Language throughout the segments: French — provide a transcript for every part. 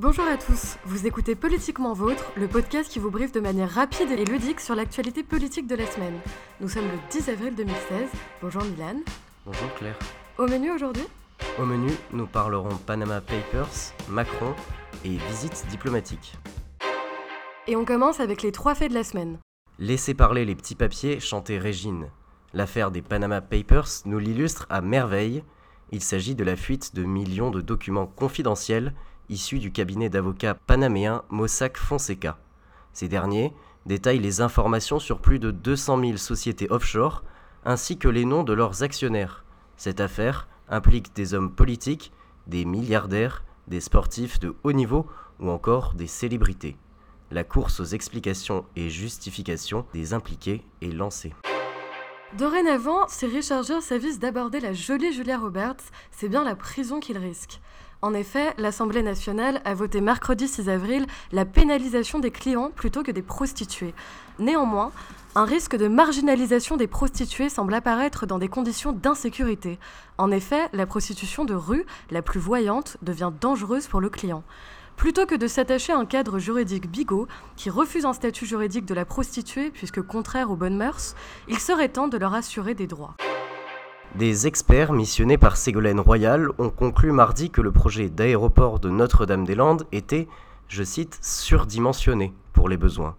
Bonjour à tous, vous écoutez Politiquement Vôtre, le podcast qui vous briefe de manière rapide et ludique sur l'actualité politique de la semaine. Nous sommes le 10 avril 2016. Bonjour Milan. Bonjour Claire. Au menu aujourd'hui Au menu, nous parlerons Panama Papers, Macron et visites diplomatiques. Et on commence avec les trois faits de la semaine. Laissez parler les petits papiers, chantait Régine. L'affaire des Panama Papers nous l'illustre à merveille. Il s'agit de la fuite de millions de documents confidentiels issus du cabinet d'avocats panaméen Mossack Fonseca. Ces derniers détaillent les informations sur plus de 200 000 sociétés offshore ainsi que les noms de leurs actionnaires. Cette affaire implique des hommes politiques, des milliardaires, des sportifs de haut niveau ou encore des célébrités. La course aux explications et justifications des impliqués est lancée. Dorénavant, si Richard Gere s'avise d'aborder la jolie Julia Roberts, c'est bien la prison qu'il risque. En effet, l'Assemblée nationale a voté mercredi 6 avril la pénalisation des clients plutôt que des prostituées. Néanmoins, un risque de marginalisation des prostituées semble apparaître dans des conditions d'insécurité. En effet, la prostitution de rue, la plus voyante, devient dangereuse pour le client. Plutôt que de s'attacher à un cadre juridique bigot qui refuse un statut juridique de la prostituée puisque contraire aux bonnes mœurs, il serait temps de leur assurer des droits. Des experts missionnés par Ségolène Royal ont conclu mardi que le projet d'aéroport de Notre-Dame-des-Landes était, je cite, surdimensionné pour les besoins.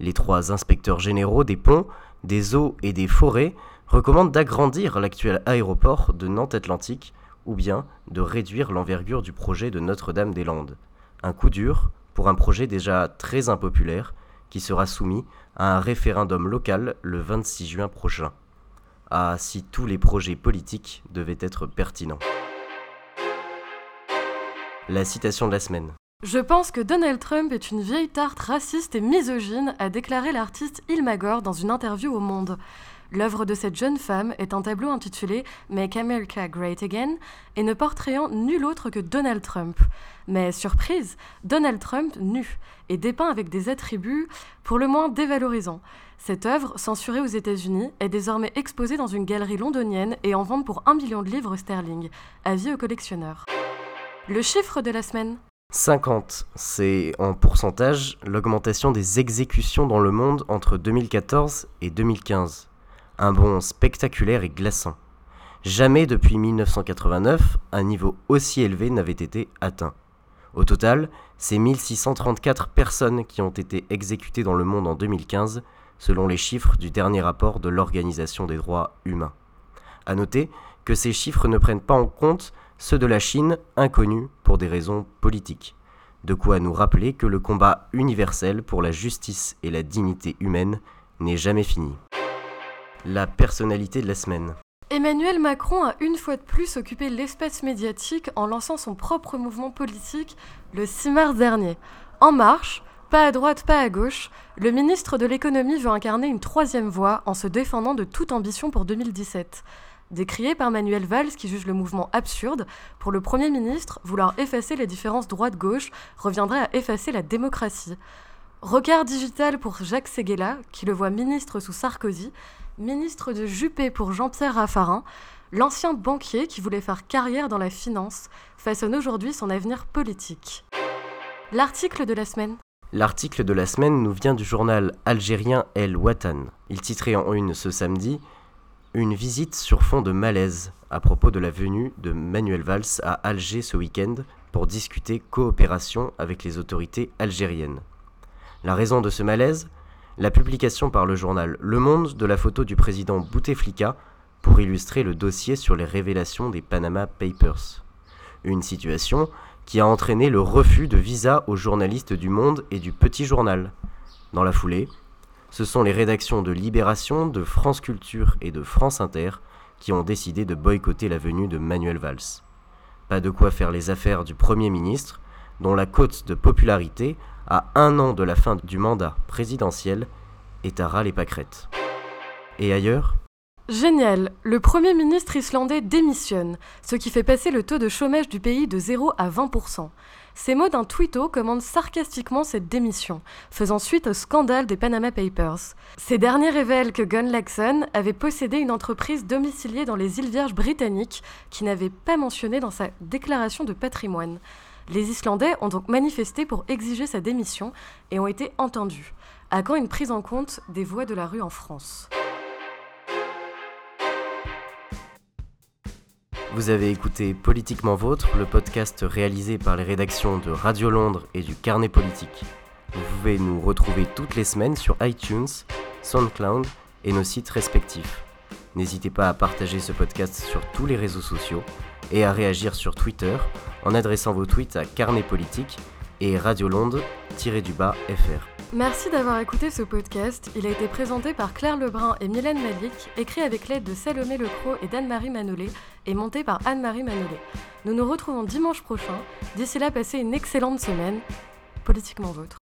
Les trois inspecteurs généraux des ponts, des eaux et des forêts recommandent d'agrandir l'actuel aéroport de Nantes-Atlantique ou bien de réduire l'envergure du projet de Notre-Dame-des-Landes. Un coup dur pour un projet déjà très impopulaire qui sera soumis à un référendum local le 26 juin prochain. Ah, si tous les projets politiques devaient être pertinents. La citation de la semaine. Je pense que Donald Trump est une vieille tarte raciste et misogyne, a déclaré l'artiste Ilmagor dans une interview au Monde. L'œuvre de cette jeune femme est un tableau intitulé Make America Great Again et ne portrayant nul autre que Donald Trump. Mais surprise, Donald Trump nu et dépeint avec des attributs pour le moins dévalorisants. Cette œuvre, censurée aux États-Unis, est désormais exposée dans une galerie londonienne et en vente pour un million de livres sterling. Avis aux collectionneurs. Le chiffre de la semaine 50, c'est en pourcentage l'augmentation des exécutions dans le monde entre 2014 et 2015 un bond spectaculaire et glaçant. Jamais depuis 1989, un niveau aussi élevé n'avait été atteint. Au total, c'est 1634 personnes qui ont été exécutées dans le monde en 2015, selon les chiffres du dernier rapport de l'Organisation des droits humains. A noter que ces chiffres ne prennent pas en compte ceux de la Chine, inconnus pour des raisons politiques. De quoi nous rappeler que le combat universel pour la justice et la dignité humaine n'est jamais fini la personnalité de la semaine. Emmanuel Macron a une fois de plus occupé l'espace médiatique en lançant son propre mouvement politique le 6 mars dernier. En marche, pas à droite, pas à gauche, le ministre de l'économie veut incarner une troisième voie en se défendant de toute ambition pour 2017. Décrié par Manuel Valls qui juge le mouvement absurde, pour le Premier ministre, vouloir effacer les différences droite-gauche reviendrait à effacer la démocratie. Regard digital pour Jacques Séguéla, qui le voit ministre sous Sarkozy, ministre de Juppé pour Jean-Pierre Raffarin, l'ancien banquier qui voulait faire carrière dans la finance façonne aujourd'hui son avenir politique. L'article de la semaine. L'article de la semaine nous vient du journal algérien El Watan. Il titrait en une ce samedi Une visite sur fond de malaise à propos de la venue de Manuel Valls à Alger ce week-end pour discuter coopération avec les autorités algériennes. La raison de ce malaise? La publication par le journal Le Monde de la photo du président Bouteflika pour illustrer le dossier sur les révélations des Panama Papers. Une situation qui a entraîné le refus de visa aux journalistes du Monde et du Petit Journal. Dans la foulée, ce sont les rédactions de Libération, de France Culture et de France Inter qui ont décidé de boycotter la venue de Manuel Valls. Pas de quoi faire les affaires du Premier ministre, dont la cote de popularité à un an de la fin du mandat présidentiel, ras les pâquerettes. Et ailleurs? Génial Le Premier ministre islandais démissionne, ce qui fait passer le taux de chômage du pays de 0 à 20%. Ces mots d'un tweeto commandent sarcastiquement cette démission, faisant suite au scandale des Panama Papers. Ces derniers révèlent que Gunn Laxon avait possédé une entreprise domiciliée dans les îles Vierges britanniques qui n'avait pas mentionné dans sa déclaration de patrimoine. Les Islandais ont donc manifesté pour exiger sa démission et ont été entendus. À quand une prise en compte des voix de la rue en France? Vous avez écouté Politiquement Vôtre, le podcast réalisé par les rédactions de Radio Londres et du Carnet Politique. Vous pouvez nous retrouver toutes les semaines sur iTunes, SoundCloud et nos sites respectifs. N'hésitez pas à partager ce podcast sur tous les réseaux sociaux et à réagir sur Twitter en adressant vos tweets à Carnet Politique et Radio Londres-du-bas FR. Merci d'avoir écouté ce podcast. Il a été présenté par Claire Lebrun et Mylène Malik, écrit avec l'aide de Salomé Lecro et d'Anne-Marie Manolé et monté par Anne-Marie Manolé. Nous nous retrouvons dimanche prochain. D'ici là, passez une excellente semaine. Politiquement vôtre.